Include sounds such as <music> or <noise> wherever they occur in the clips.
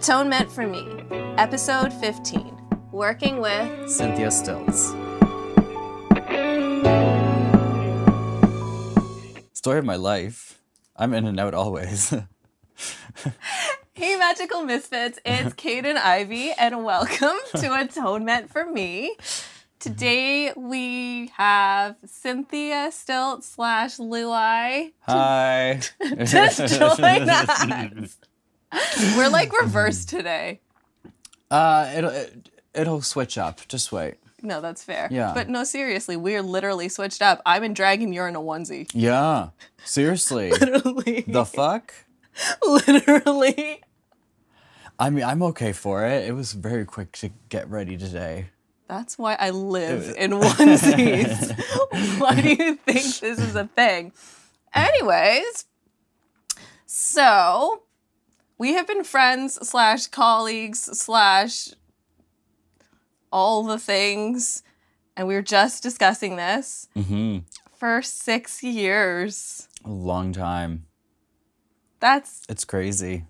Atonement for Me, Episode 15 Working with Cynthia Stilts. Story of my life. I'm in and out always. <laughs> Hey Magical Misfits, it's Kaidain Ivy, and welcome to <laughs> Atonement for Me. Today we have Cynthia Stilts slash Luai. Hi. <laughs> Just join us. <laughs> We're like reversed today. Uh, it'll it, it'll switch up. Just wait. No, that's fair. Yeah. But no, seriously, we're literally switched up. I'm in drag and you're in a onesie. Yeah. Seriously. <laughs> Literally. the fuck? literally. I mean, I'm okay for it. It was very quick to get ready today. That's why I live in onesies. <laughs> why do you think this is a thing? Anyways, so we have been friends slash colleagues slash all the things, and we were just discussing this Mm-hmm. for six years. A long time. That's It's crazy.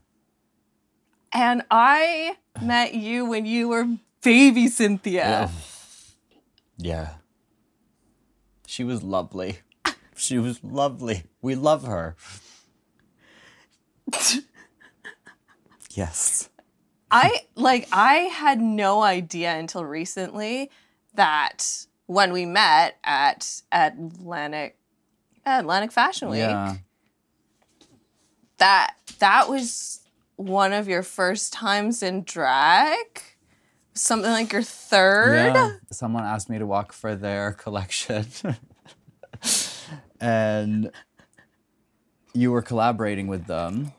and I met you when you were baby Cynthia. Yeah. She was lovely. <laughs> She was lovely. We love her. <laughs> yes. I like I had no idea until recently that when we met at Atlantic Atlantic Fashion Week Yeah. that that was one of your first times in drag something like your third Yeah. Someone asked me to walk for their collection. <laughs> and you were collaborating with them.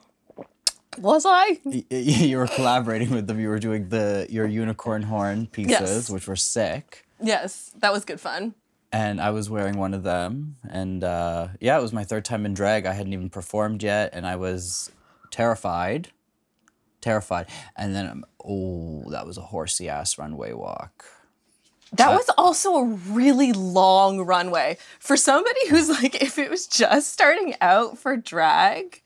Was I? You were collaborating with them. You were doing the your unicorn horn pieces, Yes. which were sick. yes that was good fun and I was wearing one of them. And uh, yeah, it was my third time in drag. I hadn't even performed yet, and I was terrified, terrified. And then, um, oh, that was a horsey ass runway walk. that was also a really long runway for somebody who's like if it was just starting out for drag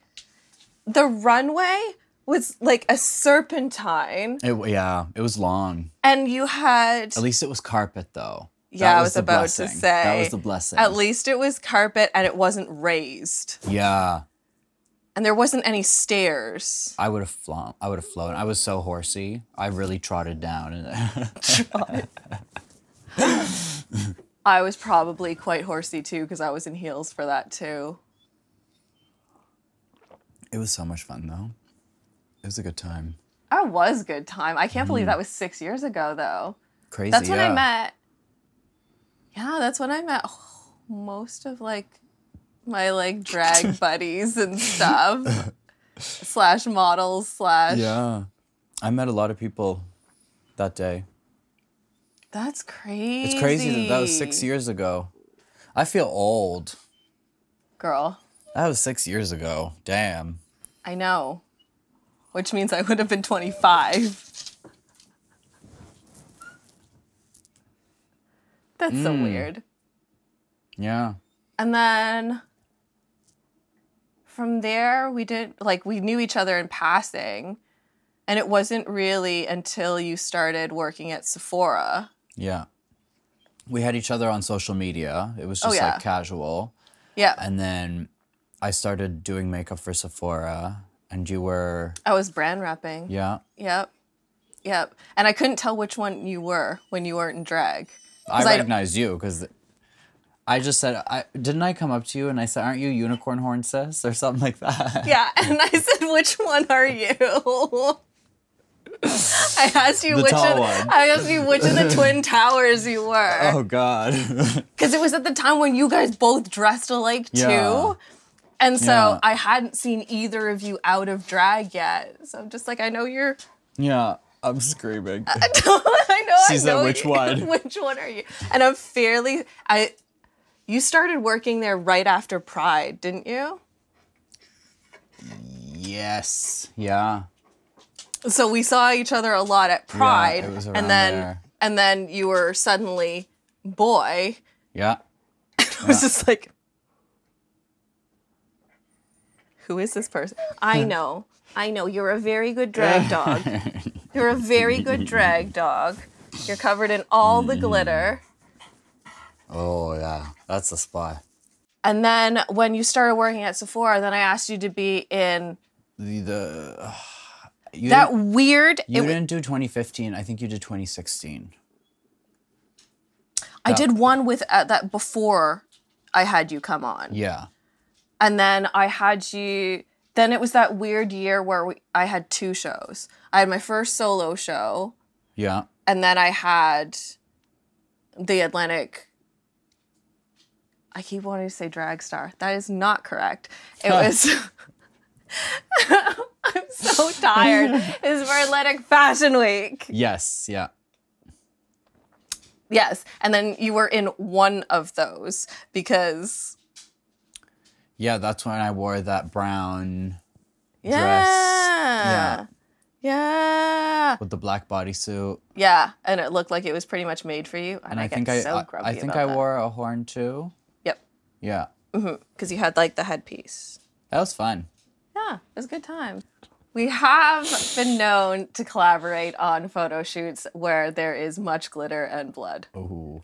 the runway was like a serpentine It, yeah, it was long. and you had At least it was carpet, though. Yeah, That I was about to say. that was the blessing. at least it was carpet and it wasn't raised yeah, and there wasn't any stairs I would have flown. I would have flown. I was so horsey. I really trotted down. And <laughs> <laughs> i was probably quite horsey too because i was in heels for that too it was so much fun, though. It was a good time. that was a good time i can't believe mm. that was six years ago though Crazy. that's when i met yeah that's when i met <sighs> most of like my like drag <laughs> buddies and stuff <laughs> slash models slash Yeah. I met a lot of people that day. that's crazy It's crazy that that was six years ago. I feel old. girl That was six years ago. Damn. I know. Which means I would have been 25. That's so hmm. weird. Yeah. And then from there, we did, like, we knew each other in passing. And it wasn't really until you started working at Sephora. Yeah. We had each other on social media. It was Oh, just yeah. like casual. Yeah. And then I started doing makeup for Sephora and you were I was brand repping. yeah. Yep. Yep. And I couldn't tell which one you were when you weren't in drag. I 'Cause I- recognized you because I just said I didn't I come up to you and I said, Aren't you unicorn horn sis? or something like that. <laughs> Yeah, and I said, "Which one are you?" <laughs> I asked you The which. of, one. I asked you which of the twin <laughs> towers you were, Oh god. because it was at the time when you guys both dressed alike Yeah. too, and so Yeah. I hadn't seen either of you out of drag yet. So I'm just like, I know you're. yeah. I'm screaming. <laughs> I know. I She said, know "Which you- one?" <laughs> which one are you? And I'm fairly. I. You started working there right after Pride, didn't you? Yes. Yeah. So we saw each other a lot at Pride, was and then there. and then you were suddenly boy. Yeah. <laughs> I was just like, who is this person? I know, I know you're a very good drag dog. <laughs> You're a very good drag dog. You're covered in all the glitter. Oh yeah, that's a spy. And then when you started working at Sephora, then I asked you to be in The the <sighs> uh, that weird. you it- didn't do 2015. I think you did 2016. I did one with uh, that before I had you come on. Yeah. And then I had you. Then it was that weird year where we, I had two shows. I had my first solo show, Yeah. and then I had the Atlantic. I keep wanting to say drag star. That is not correct. It was. <laughs> I'm so tired. It's was for Atlantic Fashion Week. Yes. Yeah. Yes. And then you were in one of those because. Yeah. That's when I wore that brown Yeah. Yeah. Yeah. with the black bodysuit, Yeah. And it looked like it was pretty much made for you. And, and I, get think I so I, grumpy I think I that. wore a horn too. Yep. Yeah. Mm-hmm, because you had like the headpiece. That was fun. Yeah, it was a good time. We have been known to collaborate on photo shoots where there is much glitter and blood. Ooh.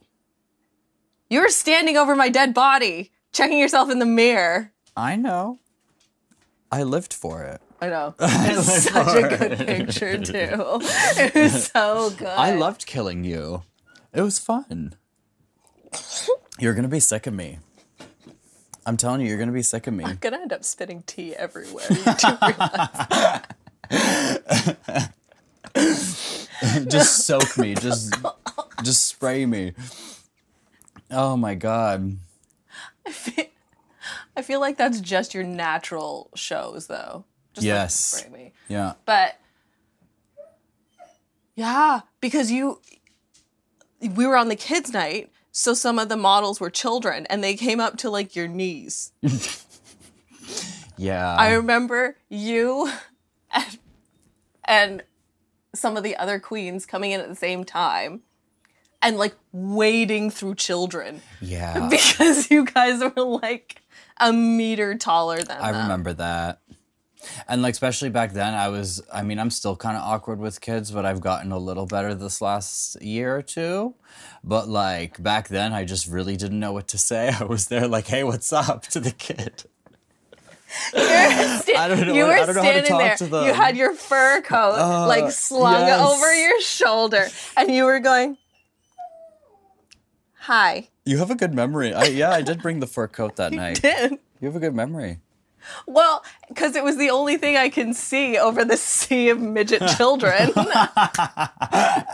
You're standing over my dead body, checking yourself in the mirror. I know. I lived for it. I know. <laughs> It's such a good picture, too. <laughs> It <laughs> was so good. I loved killing you. It was fun. You're gonna be sick of me. I'm telling you, you're gonna be sick of me. I'm gonna end up spitting tea everywhere. You do realize just soak me. Just just spray me. Oh my god. <laughs> I feel like that's just your natural shows, though. Just like, Yes. me. Yeah. But yeah, because you we were on the kids night, so some of the models were children and they came up to like your knees. <laughs> Yeah. I remember you <laughs> and, and some of the other queens coming in at the same time and like wading through children yeah. <laughs> because you guys were like a meter taller than I them. remember that. And like especially back then I was I mean I'm still kind of awkward with kids but I've gotten a little better this last year or two. But like back then I just really didn't know what to say. <laughs> I was there like hey what's up <laughs> to the kid. I don't know- You were I don't know how to standing there. You had your fur coat uh, like slung yes. over your shoulder, and you were going, "Hi." You have a good memory. I, yeah, I did bring the fur coat that <laughs> night. You Did You have a good memory. well because it was the only thing I can see over the sea of midget <laughs> children. <laughs> I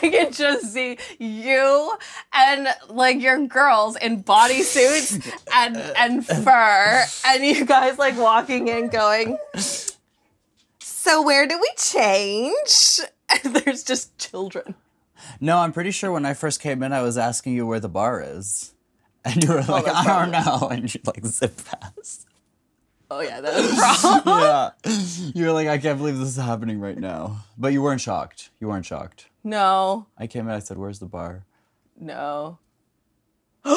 can just see you and like your girls in bodysuits and and fur, and you guys like walking in going. So where do we change? And there's just children. No, I'm pretty sure when I first came in, I was asking you where the bar is. <laughs> And you were oh, like, I don't know. <laughs> And you like zip past. Oh yeah, that <laughs> a problem. yeah. You were like, I can't believe this is happening right now. But you weren't shocked. You weren't shocked. no, I came in, I said, Where's the bar? no. <gasps>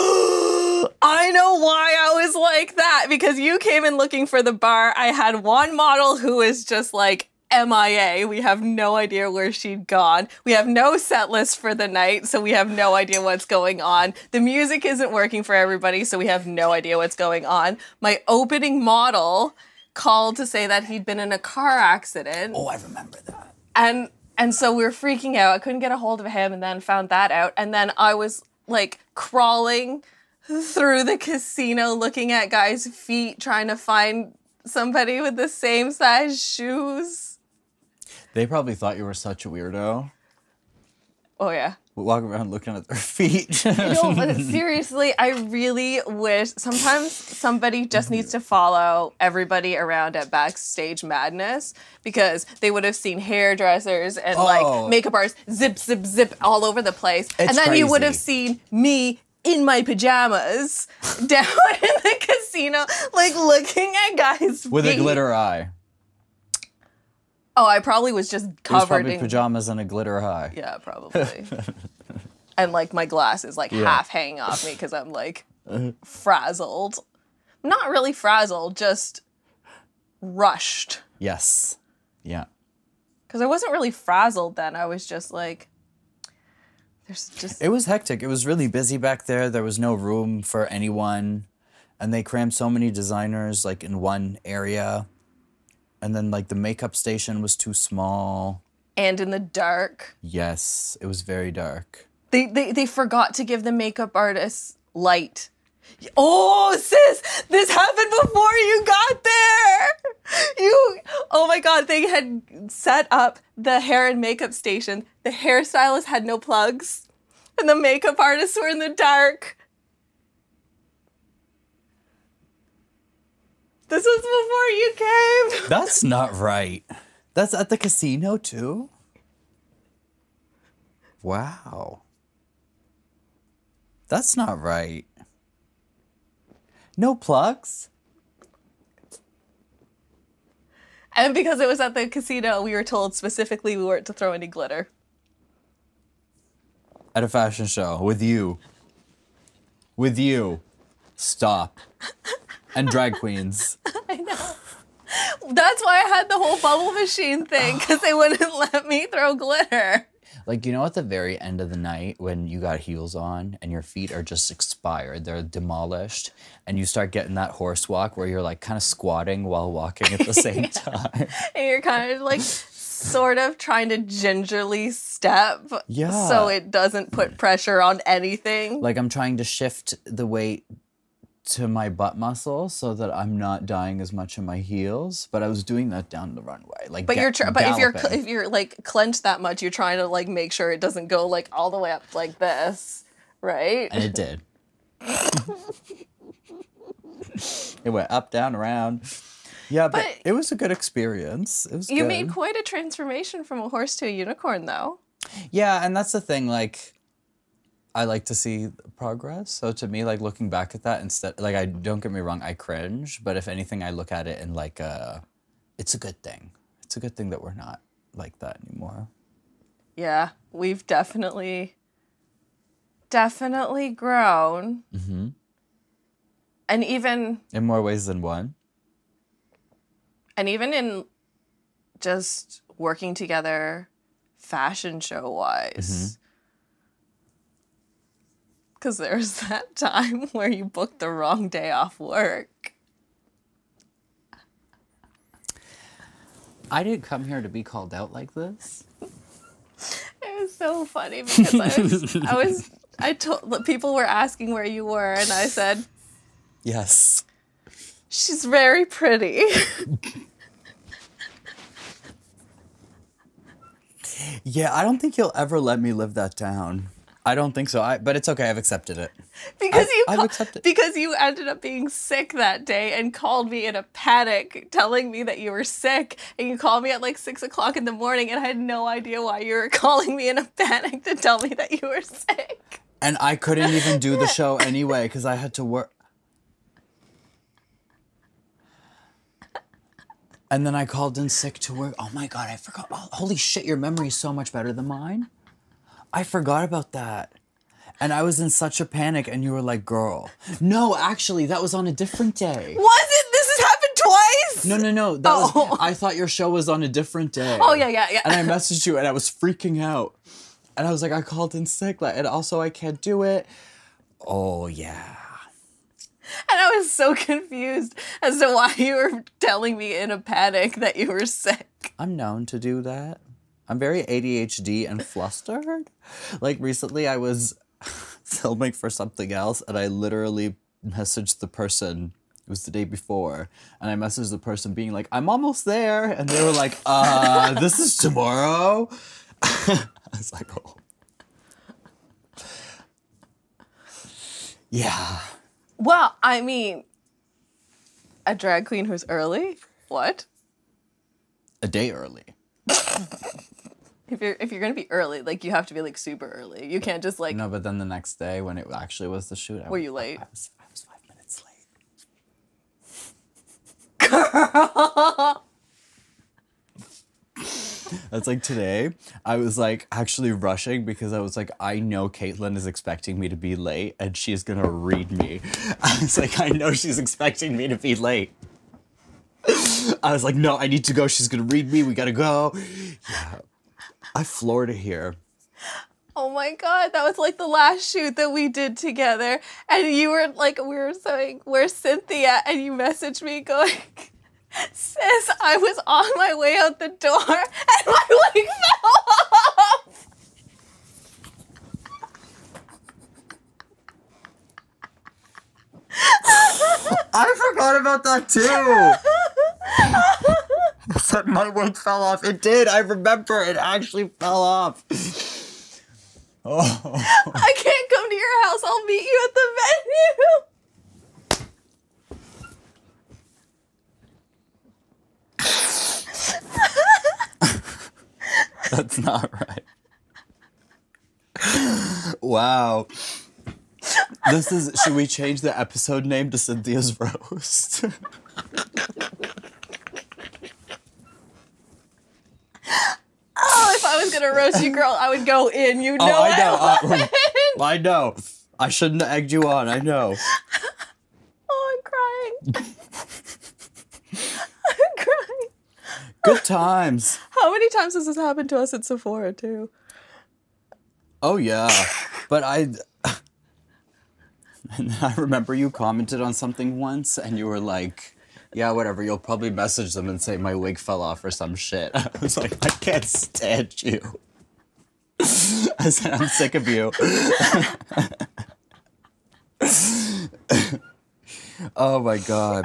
I know why I was like that because you came in looking for the bar. I had one model who was just like MIA. We have no idea where she'd gone. We have no set list for the night, so we have no idea what's going on. The music isn't working for everybody, so we have no idea what's going on. My opening model called to say that he'd been in a car accident. Oh, I remember that. and and so we were freaking out. I couldn't get a hold of him, and then found that out. And then I was like crawling through the casino, looking at guys' feet, trying to find somebody with the same size shoes. They probably thought you were such a weirdo. Oh yeah. Walking around looking at their <laughs> feet. No, but uh, <laughs> seriously, I really wish sometimes somebody just mm-hmm. needs to follow everybody around at Backstage Madness because they would have seen hairdressers and Oh. like makeup artists zip, zip, zip all over the place. and It's then you would have seen me in my pajamas <laughs> down in the casino, like looking at guys' With a glitter eye. Oh, I probably was just covered probably in pajamas and a glitter high. Yeah, <laughs> probably. and like my glasses like Yeah. half hanging off me because I'm like frazzled. Not really frazzled, just rushed. Yes. Yeah. Because I wasn't really frazzled then. I was just like, there's just. It was hectic. It was really busy back there. There was no room for anyone. And they crammed so many designers like in one area. And then like the makeup station was too small. and in the dark. Yes, it was very dark. They, they, they forgot to give the makeup artists light. Oh, sis, this happened before you got there. You, oh my God, they had set up the hair and makeup station. The hairstylist had no plugs, and the makeup artists were in the dark. This was before you came. <laughs> That's not right. That's at the casino too? Wow. That's not right. No plugs? And because it was at the casino, we were told specifically we weren't to throw any glitter. At a fashion show with you. With you. Stop. And drag queens. <laughs> I know. That's why I had the whole bubble machine thing, because they wouldn't <laughs> let me throw glitter. Like, you know, at the very end of the night when you got heels on and your feet are just expired, they're demolished, and you start getting that horse walk where you're like kind of squatting while walking at the <laughs> same time. And you're kind of like sort of trying to gingerly step Yeah. so it doesn't put pressure on anything. Like, I'm trying to shift the weight to my butt muscle so that I'm not dying as much in my heels, but I was doing that down the runway. Like, but you're but if you're if you're like clenched that much, you're trying to like make sure it doesn't go like all the way up like this, right? and it did. <laughs> it went up, down, around. Yeah, but, But- it was a good experience. It was You good. made quite a transformation from a horse to a unicorn, though. Yeah, and that's the thing. Like, I like to see progress. So to me, like looking back at that instead, like I don't get me wrong, I cringe. But if anything, I look at it and like, uh, it's a good thing. It's a good thing that we're not like that anymore. Yeah, we've definitely, definitely grown. Mm-hmm. And even In more ways than one. and even in just working together fashion show wise because there's <laughs> that time where you booked the wrong day off work I didn't come here to be called out like this. <laughs> it was so funny because i was i was <laughs> i told people were asking where you were and i said Yes. she's very pretty Yeah, I don't think you'll ever let me live that down. I don't think so. I, but it's okay. I've accepted it. because I- you I've ca- accepted- because you ended up being sick that day and called me in a panic telling me that you were sick and you called me at like six o'clock in the morning and i had no idea why you were <laughs> calling me in a panic to tell me that you were sick And I couldn't even do the <laughs> show anyway because I had to work. And then I called in sick to work. Oh my God, I forgot. Oh, holy shit, your memory is so much better than mine. I forgot about that. And I was in such a panic, and you were like, girl. No, actually, that was on a different day. was it this has happened twice No, no, no. That Oh. was. I thought your show was on a different day. oh yeah yeah yeah And I messaged you, and I was freaking out. And I was like, I called in sick, like, and also I can't do it. Oh yeah. and i was so confused as to why you were telling me in a panic that you were sick I'm known to do that. I'm very ADHD and flustered. <laughs> Like recently, I was <laughs> filming for something else, and I literally messaged the person. It was the day before, and I messaged the person being like, "I'm almost there," and they were like, "Uh, <laughs> this is tomorrow." I was like, "Oh, yeah." well i mean a drag queen who's early what A day early. If you're if you're gonna be early, like you have to be like super early. You can't just like No, but then the next day when it actually was the shoot, I Were was- you late? I was, I was five minutes late. Girl. <laughs> That's like today. I was like actually rushing because I was like, I know Caitlin is expecting me to be late and she's gonna read me. <laughs> I was like, I know she's expecting me to be late. I was like, no, I need to go. She's gonna read me. We gotta go. Yeah. I floored it here. Oh my god, that was like the last shoot that we did together. And you were like, we were saying, where's Cynthia? And you messaged me going, Sis, I was on my way out the door and my wig <laughs> fell off. I forgot about that too. <laughs> Said my wig fell off. It did. I remember. It actually fell off. Oh. I can't come to your house. I'll meet you at the venue. <laughs> That's not right. Wow. This is should we change the episode name to Cynthia's roast? <laughs> Oh, if I was gonna roast you, <laughs> girl, I would go in. You know oh, I know. <laughs> I uh. I know. I shouldn't have egged you on. I know. <laughs> Oh, I'm crying. I'm crying. Good times. How many times has this happened to us at Sephora too? Oh yeah, but I. And I remember you commented on something once, and you were like, "Yeah, whatever. You'll probably message them and say my wig fell off or some shit." <laughs> I was like, "I can't stand you." <laughs> I said, "I'm sick of you." <laughs> oh my god.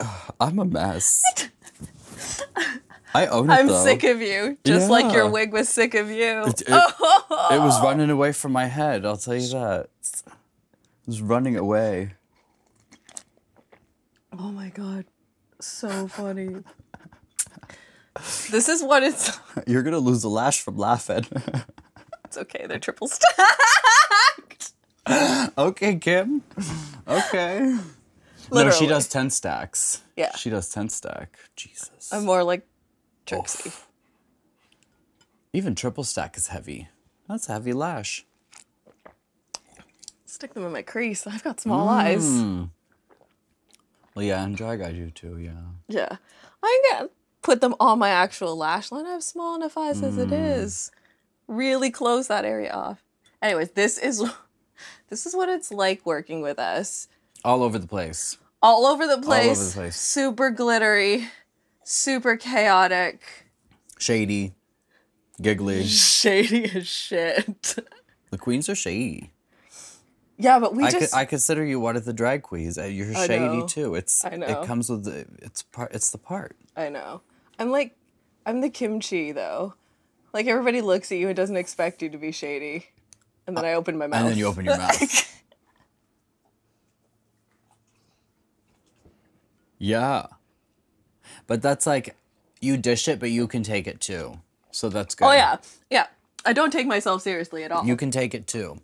<sighs> I'm a mess. I own it I'm though. sick of you, just like your wig was sick of you. It, it- it was running away from my head, I'll tell you that. It was running away. Oh my god, so funny. This is what it's. <laughs> You're gonna lose a lash from laughing. <laughs> It's okay. They're triple stacked. okay, Kim. Okay. Literally. No, she does 10 stacks. Yeah. She does 10 stack. Jesus. I'm more like Trixie. Even triple stack is heavy. That's a heavy lash. Stick them in my crease. I've got small eyes. Mm. Yeah, and drag I do too, yeah. Yeah, I can put them on my actual lash line. I have small enough eyes as it hmm. is. Really close that area off. Anyways, this is <laughs> this is what it's like working with us. All over the place. All over the place. All over the place. Super glittery, super chaotic, Shady. Giggly. <laughs> shady as shit. The queens are shady. Yeah, but we I, just co- I consider you one of the drag queens. Uh, You're I shady know. too. It's I know. it comes with the it's part it's the part. I know. I'm like, I'm the Kim Chi though. Like everybody looks at you and doesn't expect you to be shady, and then I open my mouth. And then you open your mouth. <laughs> Yeah. But that's like you dish it, but you can take it too. So that's good. oh yeah, yeah. I don't take myself seriously at all. You can take it too.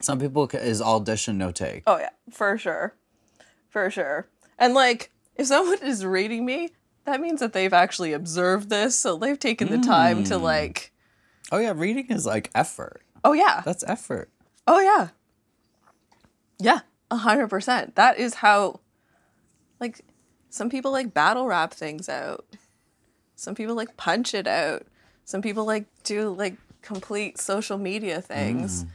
Some people is all dish and no take. oh yeah, for sure, for sure. And like, if someone is reading me, that means that they've actually observed this, so they've taken the time Mm. to like. Oh yeah, reading is like effort. Oh yeah. That's effort. Oh yeah. Yeah, a hundred percent. That is how like some people like battle rap things out. Some people like punch it out. Some people like do like complete social media things. Mm.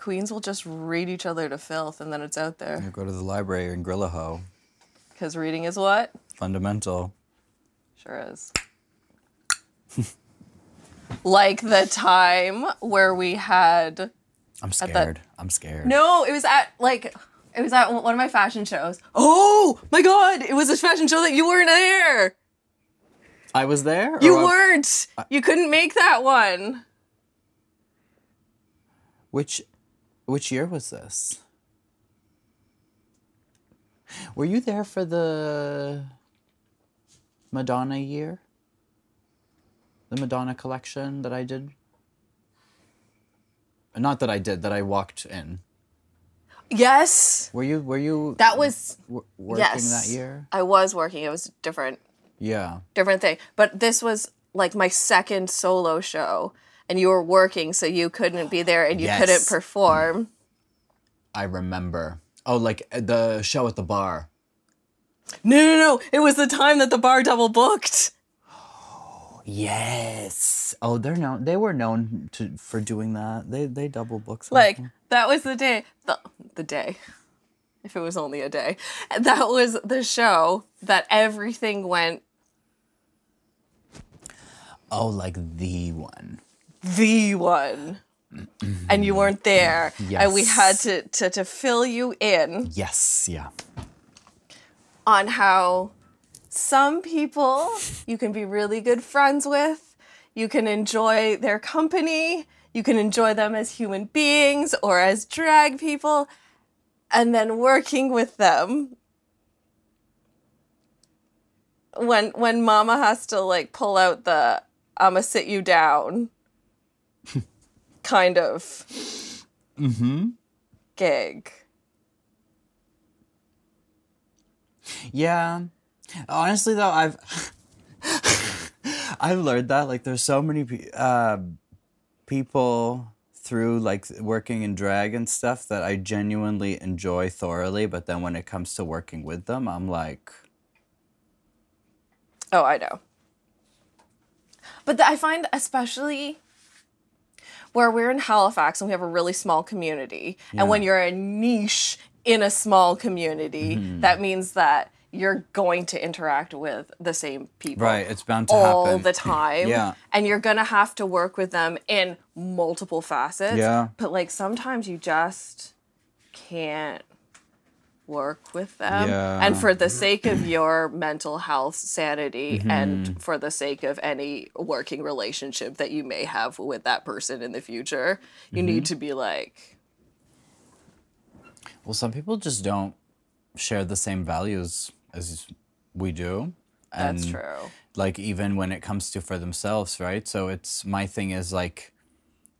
Queens will just read each other to filth and then it's out there. You go to the library in grill. Because reading is what? Fundamental. Sure is. <laughs> like the time where we had I'm scared. I'm scared. No, it was at like it was at one of my fashion shows. Oh my god, it was a fashion show that you weren't there. I was there. You I- weren't. You couldn't make that one. Which which year was this? Were you there for the Madonna year? The Madonna collection that I did? Not that I did, that I walked in. Yes. Were you were you That was w- working yes. that year? I was working. It was different Yeah. different thing. But this was like my second solo show and you were working so you couldn't be there and you couldn't perform. I remember. Oh, like uh, the show at the bar. No, no, no. It was the time that the bar double booked. Oh, yes. Oh, they're known. They were known to for doing that. They they double book. Like that was the day. The the day. If it was only a day, that was the show that everything went oh, like the one. The one. and you weren't there. And we had to, to to fill you in Yes. Yeah. on how some people you can be really good friends with, you can enjoy their company, you can enjoy them as human beings or as drag people, and then working with them when when mama has to like pull out the I'ma sit you down kind of gig. Yeah. Honestly, though, I've <laughs> I've learned that like there's so many uh, people through like working in drag and stuff that I genuinely enjoy thoroughly, but then when it comes to working with them, I'm like, Oh, I know. But I find, especially where we're in Halifax and we have a really small community, and when you're a niche in a small community, mm-hmm. that means that you're going to interact with the same people right, it's bound to all happen. the time. Yeah. And you're going to have to work with them in multiple facets. Yeah. But like sometimes you just can't work with them. Yeah. And for the sake of your mental health, sanity, Mm-hmm. and for the sake of any working relationship that you may have with that person in the future, you Mm-hmm. need to be like, Well, some people just don't share the same values as we do. that's true. Like even when it comes to for themselves, right? So it's my thing is like,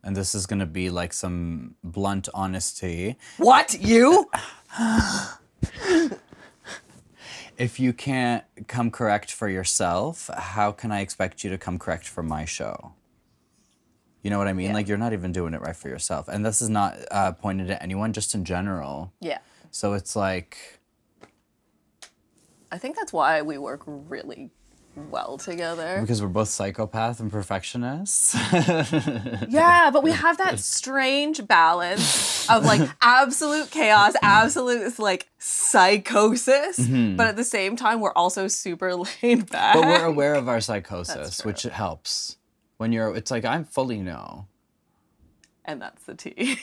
and this is gonna be like some blunt honesty. What? You? <laughs> If you can't come correct for yourself, how can I expect you to come correct for my show? You know what I mean? Yeah. Like you're not even doing it right for yourself. And this is not uh, pointed at anyone, just in general. Yeah. So it's like, I think that's why we work really well together. because we're both psychopath and perfectionists. <laughs> Yeah, but we have that <laughs> strange balance of like absolute chaos, absolute like psychosis, mm-hmm. but at the same time we're also super <laughs> laid back. but we're aware of our psychosis, which helps. When you're, it's like I'm fully no. and that's the tea.